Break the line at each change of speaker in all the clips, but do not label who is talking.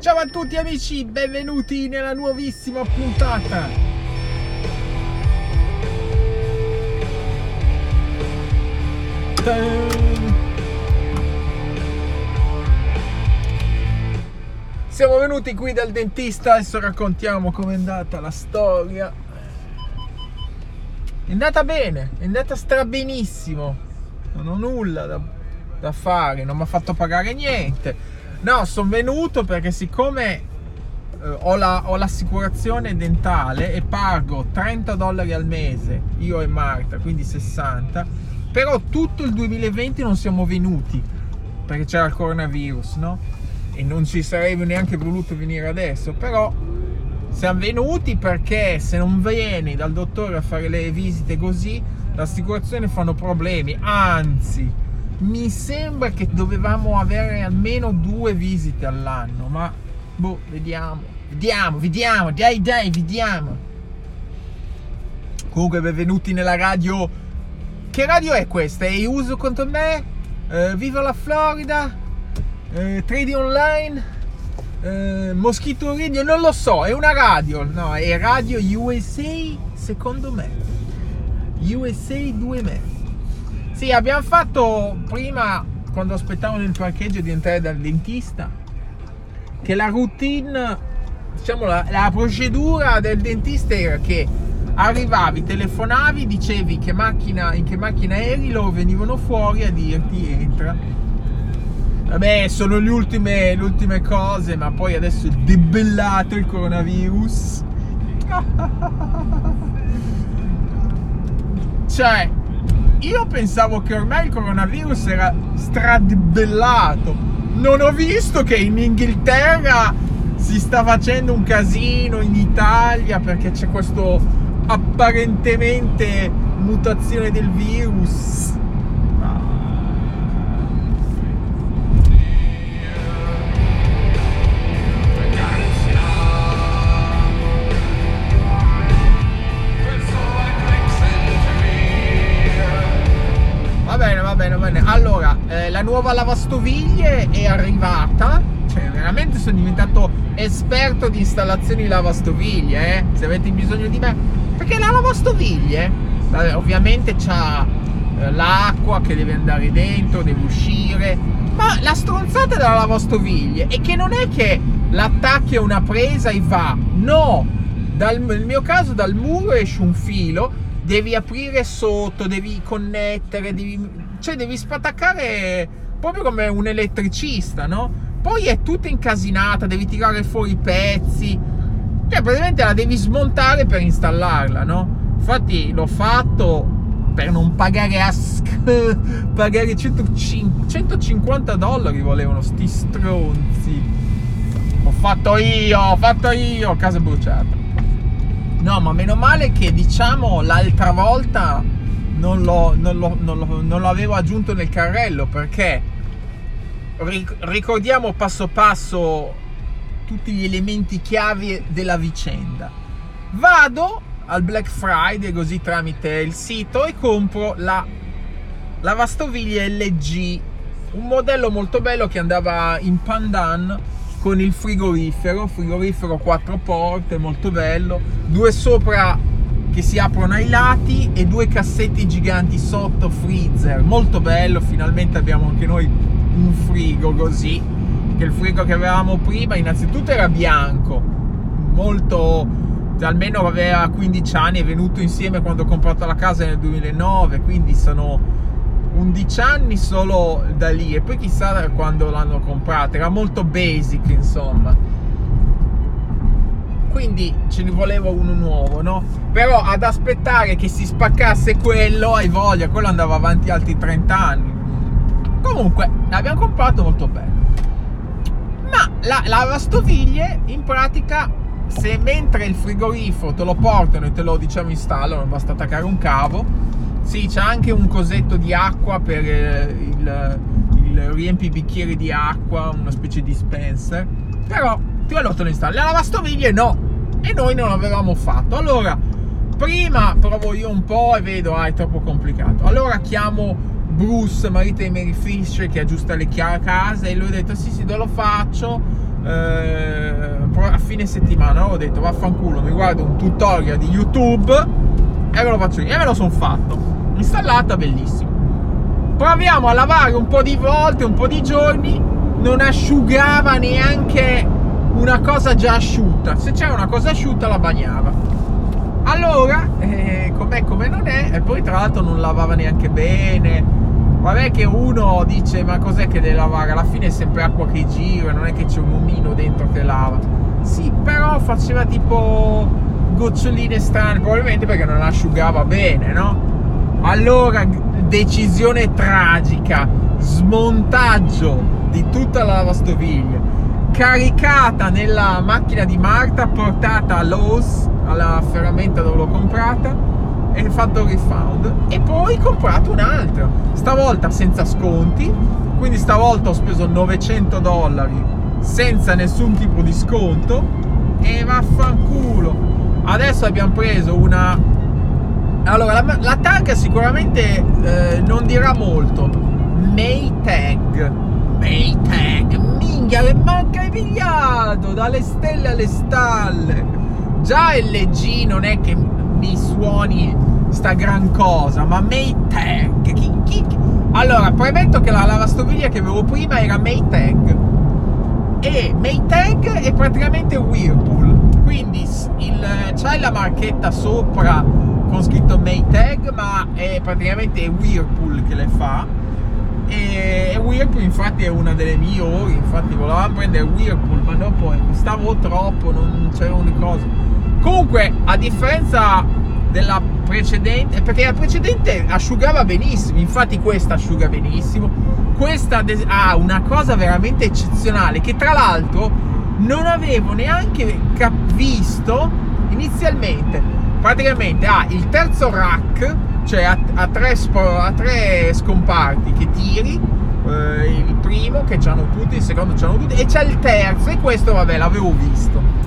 Ciao a tutti amici, benvenuti nella nuovissima puntata. Siamo venuti qui dal dentista, adesso raccontiamo com'è andata la storia. È andata bene, è andata strabenissimo. Non ho nulla da, da fare, non mi ha fatto pagare niente No, sono venuto perché siccome eh, ho, la, ho, l'assicurazione dentale e pago 30 dollari al mese, io e Marta, quindi 60, però tutto il 2020 non siamo venuti perché c'era il coronavirus, no? E non ci sarei neanche voluto venire adesso, però siamo venuti perché se non vieni dal dottore a fare le visite così, l'assicurazione fanno problemi, anzi mi sembra che dovevamo avere almeno due visite all'anno, ma boh, vediamo, vediamo, vediamo, dai, dai, vediamo. Comunque, benvenuti nella radio. Che radio è questa? È uso contro me? Uh, viva la Florida? Uh, trading online? Uh, Mosquito Radio? Non lo so, è una radio. No, è radio USA secondo me. USA 2 me. Sì, abbiamo fatto prima, quando aspettavamo nel parcheggio di entrare dal dentista, che la routine, diciamo la, la procedura del dentista era che arrivavi, telefonavi, dicevi che macchina, in che macchina eri, loro venivano fuori a dirti entra. Vabbè, sono le ultime, le ultime cose, ma poi adesso è debellato il coronavirus. cioè, io pensavo che ormai il coronavirus era stradibellato. Non ho visto che in Inghilterra si sta facendo un casino in Italia perché c'è questo apparentemente mutazione del virus. La nuova lavastoviglie è arrivata. Cioè, veramente sono diventato esperto di installazioni lavastoviglie, eh? Se avete bisogno di me. Perché la lavastoviglie, ovviamente c'ha eh, l'acqua che deve andare dentro, deve uscire. Ma la stronzata della lavastoviglie è che non è che l'attacchi a una presa e va. No! Dal, nel mio caso dal muro esce un filo, devi aprire sotto, devi connettere, devi cioè devi spattaccare proprio come un elettricista, no? Poi è tutta incasinata, devi tirare fuori i pezzi. Cioè, praticamente la devi smontare per installarla, no? Infatti l'ho fatto per non pagare a pagare 150 dollari volevano sti stronzi. Ho fatto io, ho fatto io, casa bruciata. No, ma meno male che diciamo l'altra volta non, l'ho, non, l'ho, non, l'ho, non l'avevo aggiunto nel carrello perché ricordiamo passo passo tutti gli elementi chiavi della vicenda. Vado al Black Friday così tramite il sito e compro la lavastoviglie LG, un modello molto bello che andava in pandan con il frigorifero, frigorifero 4 porte, molto bello, due sopra che si aprono ai lati e due cassetti giganti sotto freezer. Molto bello finalmente abbiamo anche noi un frigo così che il frigo che avevamo prima innanzitutto era bianco molto almeno aveva 15 anni è venuto insieme quando ho comprato la casa nel 2009 quindi sono 11 anni solo da lì. E poi chissà quando l'hanno comprato era molto basic insomma quindi ce ne voleva uno nuovo, no? Però ad aspettare che si spaccasse quello, hai voglia, quello andava avanti altri 30 anni. Comunque, l'abbiamo comprato molto bene. Ma la lavastoviglie, in pratica, se mentre il frigorifero te lo portano e te lo diciamo installano, basta attaccare un cavo. Sì, c'è anche un cosetto di acqua per eh, il, il riempi bicchieri di acqua, una specie di dispenser. Però te lo installi. La lavastoviglie no. E noi non l'avevamo fatto. Allora, prima provo io un po' e vedo, ah, è troppo complicato. Allora chiamo Bruce, marito di Mary Fisher, che aggiusta le casa, e lui ha detto, sì, sì, lo faccio. eh, a fine settimana ho detto vaffanculo mi guardo un tutorial di youtube e me lo faccio io e me lo sono fatto installata bellissimo proviamo a lavare un po' di volte un po' di giorni non asciugava neanche una cosa già asciutta se c'era una cosa asciutta la bagnava allora eh, com'è come non è e poi tra l'altro non lavava neanche bene Vabbè che uno dice ma cos'è che deve lavare? Alla fine è sempre acqua che gira, non è che c'è un omino dentro che lava. Sì, però faceva tipo goccioline strane, probabilmente perché non asciugava bene, no? Allora, decisione tragica, smontaggio di tutta la lavastoviglie, caricata nella macchina di Marta, portata a Lowe's, alla ferramenta dove l'ho comprata e fatto il refund e poi comprato un'altra stavolta senza sconti quindi stavolta ho speso 900 dollari senza nessun tipo di sconto e vaffanculo. Adesso abbiamo preso una allora la, la tag sicuramente eh, non dirà molto. Maytag Maytag minchia che manca hai pigliato dalle stelle alle stalle già LG non è che mi suoni sta gran cosa, ma Maytag. Chi, chi? Allora, premetto che la lavastoviglie che avevo prima era Maytag. E Maytag è praticamente Whirlpool. Quindi il, c'hai la marchetta sopra con scritto Maytag, ma è praticamente Whirlpool che le fa. E Whirlpool infatti è una delle migliori. Infatti volevamo prendere Whirlpool, ma dopo stavo troppo, non c'erano le cose. Comunque, a differenza della precedente, perché la precedente asciugava benissimo, infatti questa asciuga benissimo, questa ha una cosa veramente eccezionale che tra l'altro non avevo neanche cap- visto inizialmente. Praticamente ha il terzo rack, cioè ha, ha, tre, ha tre, scomparti che tiri, eh, il primo che c'hanno tutti, il secondo c'hanno tutti e c'è il terzo e questo vabbè l'avevo visto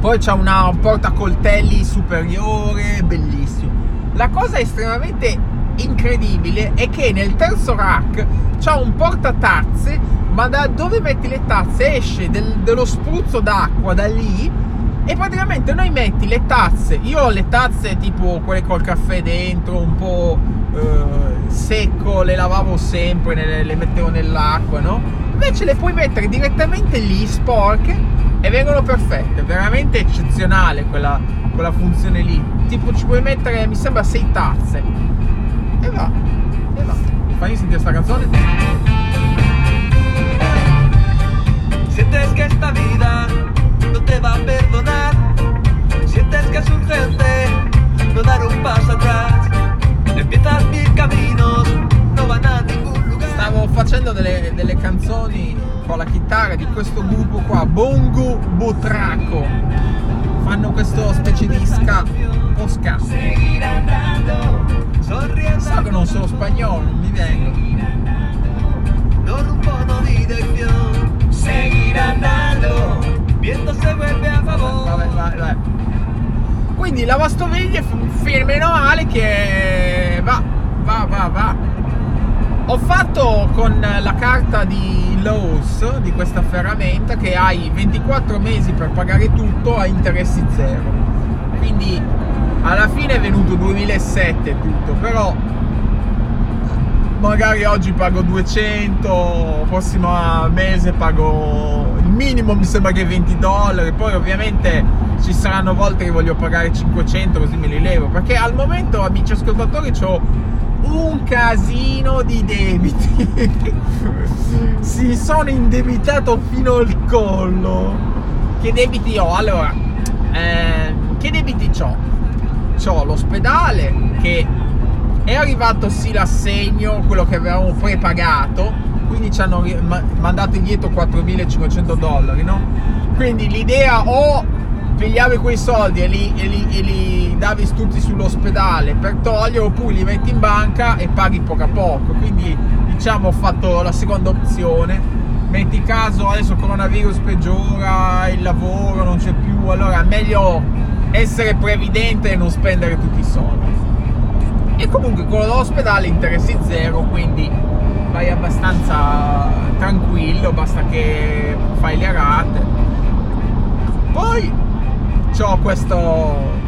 poi c'è una portacoltelli superiore, bellissimo. La cosa estremamente incredibile è che nel terzo rack c'è un portatazze, ma da dove metti le tazze esce del, dello spruzzo d'acqua da lì e praticamente noi metti le tazze. Io ho le tazze tipo quelle col caffè dentro, un po' eh, secco, le lavavo sempre, le, le mettevo nell'acqua, no? Invece le puoi mettere direttamente lì sporche e vengono perfette, veramente eccezionale quella, quella funzione lì. Tipo ci puoi mettere, mi sembra, sei tazze. E va, e va. Fammi sentire sta canzone. Facendo delle, delle canzoni con la chitarra di questo gruppo qua, Bongo Botraco. Fanno questo specie di ska, un po' ska. So che non sono spagnolo, non mi vengo. Seguir andando, viento se vuelve a favore. Vabbè, vai, vai. Quindi lavastoviglie meno male che va, va, va, va. Ho fatto con la carta di Lowe's di questa ferramenta che hai 24 mesi per pagare tutto a interessi zero. Quindi alla fine è venuto 2007 tutto, però magari oggi pago 200, prossimo mese pago il minimo mi sembra che 20 dollari, poi ovviamente ci saranno volte che voglio pagare 500 così me li levo, perché al momento amici ascoltatori ho un casino di debiti. si sono indebitato fino al collo. Che debiti ho? Allora, eh, che debiti ho? Ho l'ospedale che è arrivato sì l'assegno, quello che avevamo prepagato, quindi ci hanno mandato indietro 4.500 dollari, no? Quindi l'idea o pigliavi quei soldi e li, e li, e li davi tutti sull'ospedale per togliere oppure li metti in banca e paghi poco a poco quindi diciamo ho fatto la seconda opzione metti caso adesso il coronavirus peggiora il lavoro non c'è più allora è meglio essere previdente e non spendere tutti i soldi e comunque quello dell'ospedale interessi zero quindi vai abbastanza tranquillo, basta che fai le rate. Poi questo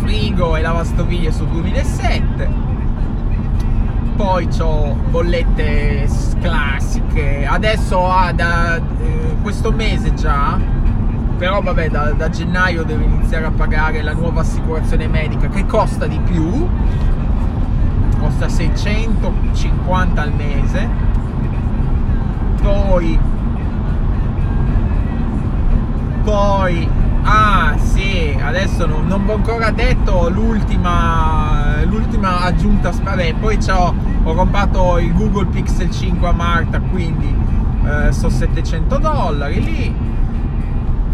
frigo e lavastoviglie su 2007 poi ho bollette classiche. Adesso ah, da eh, questo mese già però vabbè da, da, gennaio devo iniziare a pagare la nuova assicurazione medica che costa di più. Costa 650 al mese. Poi poi ah sì adesso non, non ho ancora detto l'ultima l'ultima aggiunta vabbè poi ho, ho comprato il Google Pixel 5 a Marta quindi eh, sono 700 dollari lì.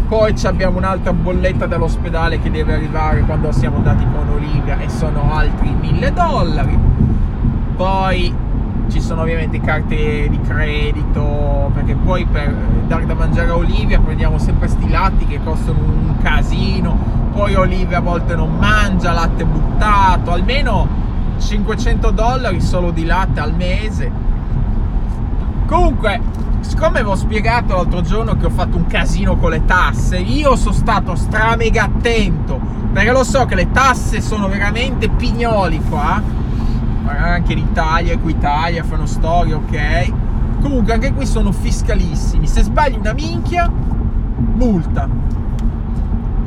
Poi abbiamo un'altra bolletta dall'ospedale che deve arrivare quando siamo andati con Olivia e sono altri 1000 dollari. Poi ci sono ovviamente carte di credito perché poi per dare da mangiare a Olivia prendiamo sempre sti latti che costano un casino poi Olivia a volte non mangia latte buttato almeno 500 dollari solo di latte al mese. Comunque siccome vi ho spiegato l'altro giorno che ho fatto un casino con le tasse, io sono stato stra mega attento perché lo so che le tasse sono veramente pignoli qua, anche l'Italia, Equitalia, fanno storie, ok? Comunque anche qui sono fiscalissimi, se sbagli una minchia, multa.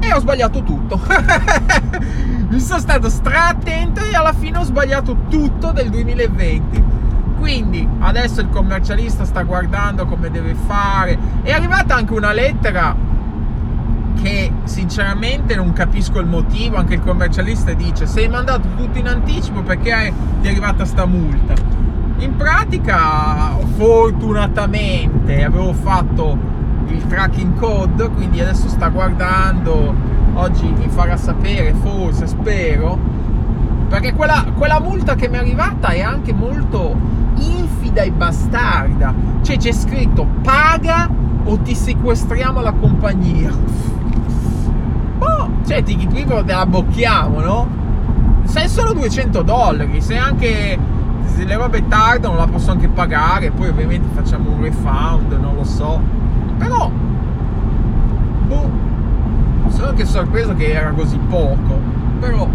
E ho sbagliato tutto. Mi sono stato stra attento e alla fine ho sbagliato tutto del 2020 quindi adesso il commercialista sta guardando come deve fare. È arrivata anche una lettera che sinceramente non capisco il motivo, anche il commercialista dice sei mandato tutto in anticipo perché ti è arrivata sta multa. In pratica fortunatamente avevo fatto il tracking code, quindi adesso sta guardando, oggi mi farà sapere, forse, spero, perché quella, quella multa che mi è arrivata è anche molto infida e bastarda. Cioè c'è scritto paga o ti sequestriamo la compagnia. Cioè ti dico te la bocchiamo, no? Sei solo 200 dollari, se anche se le robe tardano la posso anche pagare, poi ovviamente facciamo un refund, non lo so. Però boh, sono anche sorpreso che era così poco. Però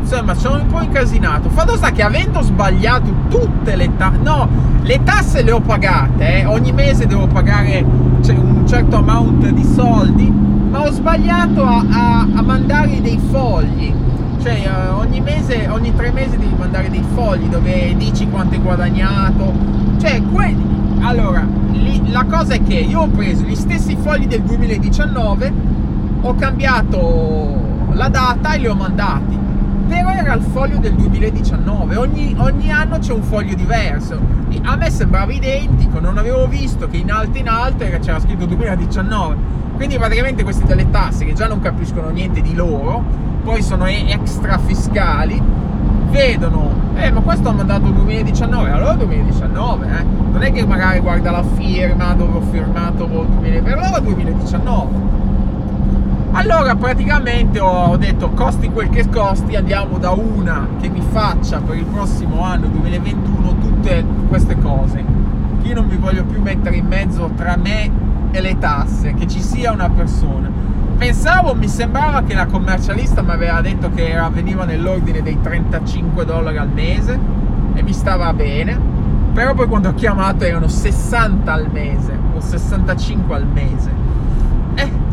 insomma sono un po' incasinato. Fatto sta che avendo sbagliato tutte le tasse, no, le tasse le ho pagate, eh. ogni mese devo pagare cioè, un certo amount di soldi, ma ho sbagliato a, a, a mandare dei fogli. Cioè uh, ogni mese, ogni tre mesi devi mandare dei fogli dove dici quanto hai guadagnato. Cioè, quelli. Allora, li, la cosa è che io ho preso gli stessi fogli del 2019, ho cambiato la data e li ho mandati però era il foglio del 2019, ogni, ogni anno c'è un foglio diverso. A me sembrava identico, non avevo visto che in alto in alto c'era scritto 2019. Quindi praticamente questi delle tasse che già non capiscono niente di loro, poi sono extra fiscali, vedono, eh ma questo ha mandato 2019, allora 2019, eh? Non è che magari guarda la firma dove ho firmato 2020, per loro 2019 allora praticamente ho detto costi quel che costi, andiamo da una che mi faccia per il prossimo anno 2021 tutte queste cose. Io non mi voglio più mettere in mezzo tra me e le tasse, che ci sia una persona. Pensavo, mi sembrava che la commercialista mi aveva detto che era, veniva nell'ordine dei 35 dollari al mese e mi stava bene, però poi quando ho chiamato erano 60 al mese o 65 al mese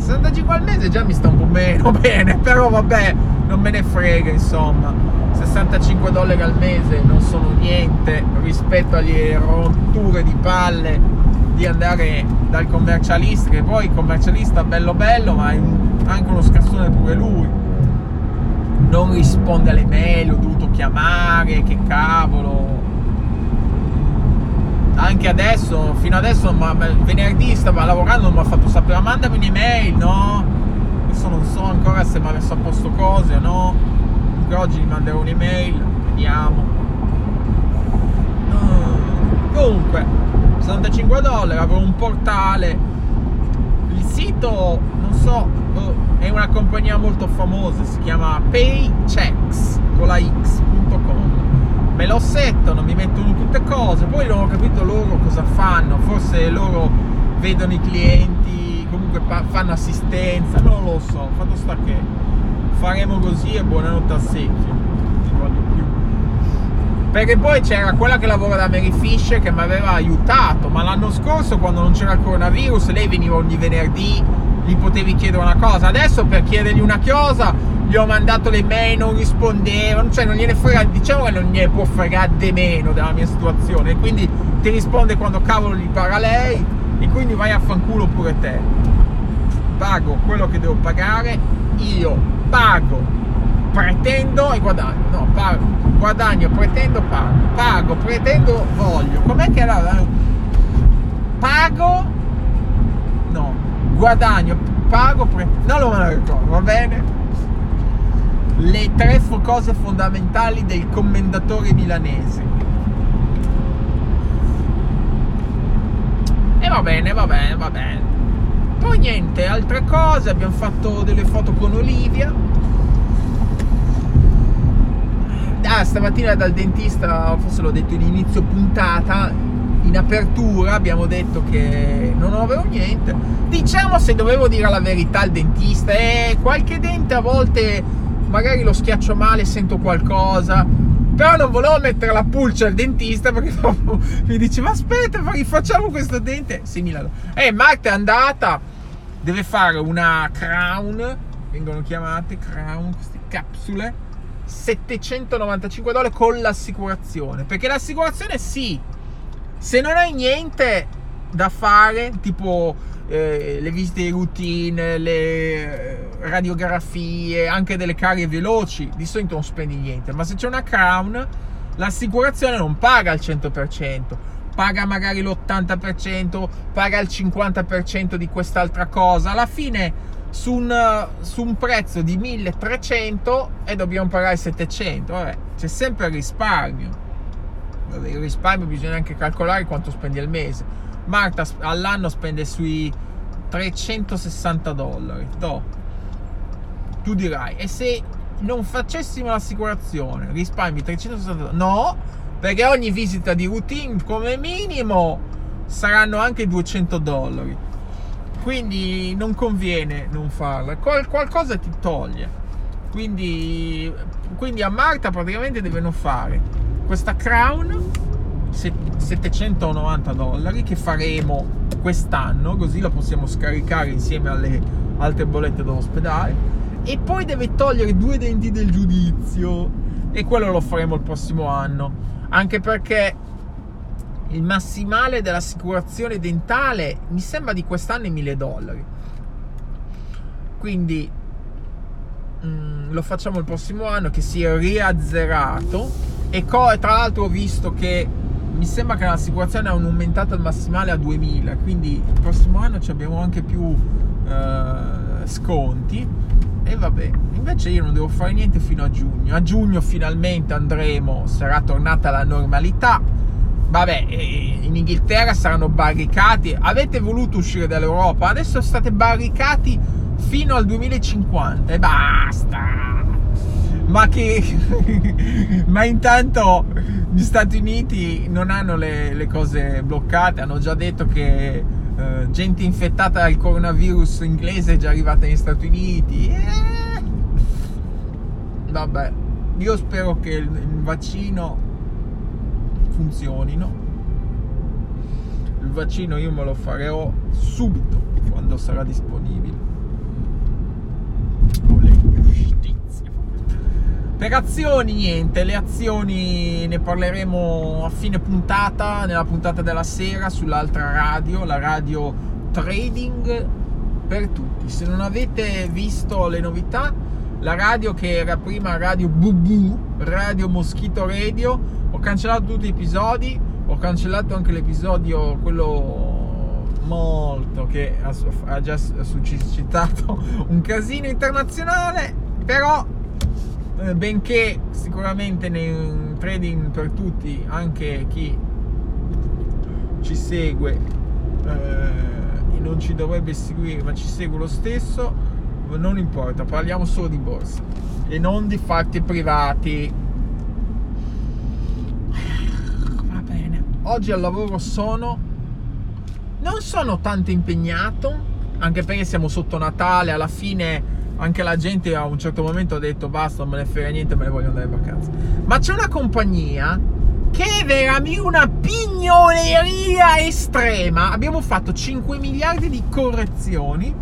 65 al mese già mi sta un po' meno bene, però vabbè, non me ne frega, insomma. 65 dollari al mese non sono niente rispetto alle rotture di palle di andare dal commercialista, che poi il commercialista bello bello, ma è anche uno scassone pure lui. Non risponde alle mail, ho dovuto chiamare, che cavolo anche adesso, fino adesso, ma venerdì stava lavorando, non mi ha fatto sapere, mandami un'email, no? Adesso non so ancora se mi ha messo a posto cose o no. Comunque oggi gli manderò un'email, vediamo. 65 dollari, avrò un portale. Il sito, non so, boh, è una compagnia molto famosa, si chiama Paychecks con la X.com me lo settano, mi mettono tutte cose, poi non ho capito loro cosa fanno, forse loro vedono i clienti, comunque fanno assistenza, non lo so, fatto sta che faremo così e buonanotte a secchio. Perché poi c'era quella che lavora da Mary Fish che mi aveva aiutato, ma l'anno scorso quando non c'era il coronavirus lei veniva ogni venerdì, gli potevi chiedere una cosa. Adesso per chiedergli una cosa gli ho mandato le mail, non rispondevano, cioè non gliene frega, diciamo che non gliene può fregare di meno della mia situazione, quindi ti risponde quando cavolo gli paga lei e quindi vai a fanculo pure te. Pago quello che devo pagare, io pago, pretendo e guadagno, no, pago, guadagno, pretendo, pago, pago, pretendo, voglio. Com'è che era? Pago, no, guadagno, pago, pretendo, non lo ricordo, va bene? le tre cose fondamentali del commendatore milanese. E va bene, va bene, va bene. Poi niente, altre cose, abbiamo fatto delle foto con Olivia. Ah, stamattina dal dentista, forse l'ho detto in inizio puntata, in apertura abbiamo detto che non avevo niente. Diciamo se dovevo dire la verità al dentista, eh, qualche dente a volte magari lo schiaccio male, sento qualcosa. Però non volevo mettere la pulce al dentista perché dopo mi dice ma aspetta, rifacciamo questo dente. Simile. E eh, Marta è andata, deve fare una crown, vengono chiamate crown, queste capsule, 795 dollari con l'assicurazione. Perché l'assicurazione sì, se non hai niente da fare, tipo eh, le visite di routine, le eh, radiografie, anche delle carie veloci, di solito non spendi niente, ma se c'è una crown, l'assicurazione non paga al 100%, paga magari l'80%, paga il 50% di quest'altra cosa, alla fine su un, su un prezzo di 1300 e dobbiamo pagare 700, vabbè, c'è sempre il risparmio. il risparmio bisogna anche calcolare quanto spendi al mese Marta all'anno spende sui 360 dollari. No. Tu dirai, e se non facessimo l'assicurazione, risparmi 360 dollari? No, perché ogni visita di routine come minimo saranno anche 200 dollari. Quindi non conviene non farla. Qual- qualcosa ti toglie. Quindi, quindi a Marta praticamente devono fare questa crown 790 dollari che faremo quest'anno così la possiamo scaricare insieme alle altre bollette dell'ospedale e poi deve togliere due denti del giudizio e quello lo faremo il prossimo anno anche perché il massimale dell'assicurazione dentale mi sembra di quest'anno è 1000 dollari. Quindi mm, lo facciamo il prossimo anno che si è riazzerato. E co- tra l'altro ho visto che mi sembra che l'assicurazione hanno aumentato il massimale a 2000 quindi il prossimo anno abbiamo anche più eh, sconti. E vabbè invece io non devo fare niente fino a giugno. A giugno finalmente andremo sarà tornata la normalità vabbè in Inghilterra saranno barricati. Avete voluto uscire dall'Europa? Adesso state barricati fino al 2050 e basta. Ma che ma intanto gli Stati Uniti non hanno le, le cose bloccate. Hanno già detto che uh, gente infettata dal coronavirus inglese è già arrivata negli Stati Uniti. Eh. vabbè io spero che il, il vaccino funzionino il vaccino io me lo farò subito quando sarà disponibile Per azioni niente, le azioni ne parleremo a fine puntata, nella puntata della sera sull'altra radio, la radio Trading per tutti. Se non avete visto le novità, la radio che era prima Radio Bubu, Radio Moschito Radio, ho cancellato tutti gli episodi, ho cancellato anche l'episodio quello molto che ha già suscitato un casino internazionale, però eh, benché sicuramente nel trading per tutti, anche chi ci segue eh, non ci dovrebbe seguire, ma ci segue lo stesso, non importa, parliamo solo di borsa e non di fatti privati. oggi al lavoro sono non sono tanto impegnato, anche perché siamo sotto Natale, alla fine anche la gente a un certo momento ha detto basta, non me ne frega niente, me ne voglio andare in vacanza. Ma c'è una compagnia che è veramente una pignoleria estrema. Abbiamo fatto 5 miliardi di correzioni.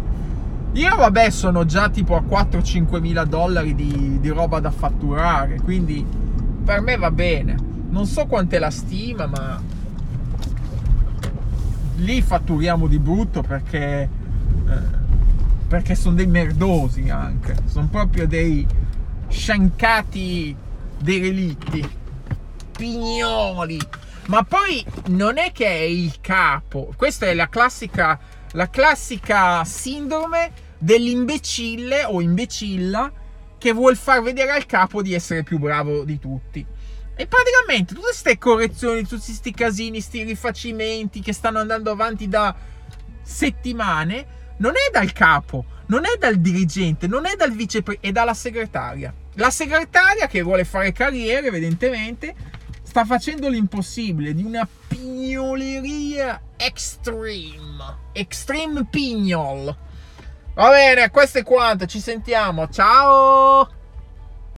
Io vabbè sono già tipo a 4-5 mila dollari di, di roba da fatturare, quindi per me va bene. Non so quant'è la stima, ma lì fatturiamo di brutto perché, eh, perché sono dei merdosi anche, sono proprio dei sciancati derelitti, pignoli. Ma poi non è che è il capo, questa è la classica, la classica sindrome dell'imbecille o imbecilla che vuol far vedere al capo di essere più bravo di tutti. E praticamente tutte queste correzioni, tutti questi casini, questi rifacimenti che stanno andando avanti da settimane, non è dal capo, non è dal dirigente, non è dal vicepresidente, è dalla segretaria. La segretaria che vuole fare carriera, evidentemente, sta facendo l'impossibile di una pignoleria extreme. Extreme pignol. Va bene, questo è quanto, ci sentiamo. Ciao!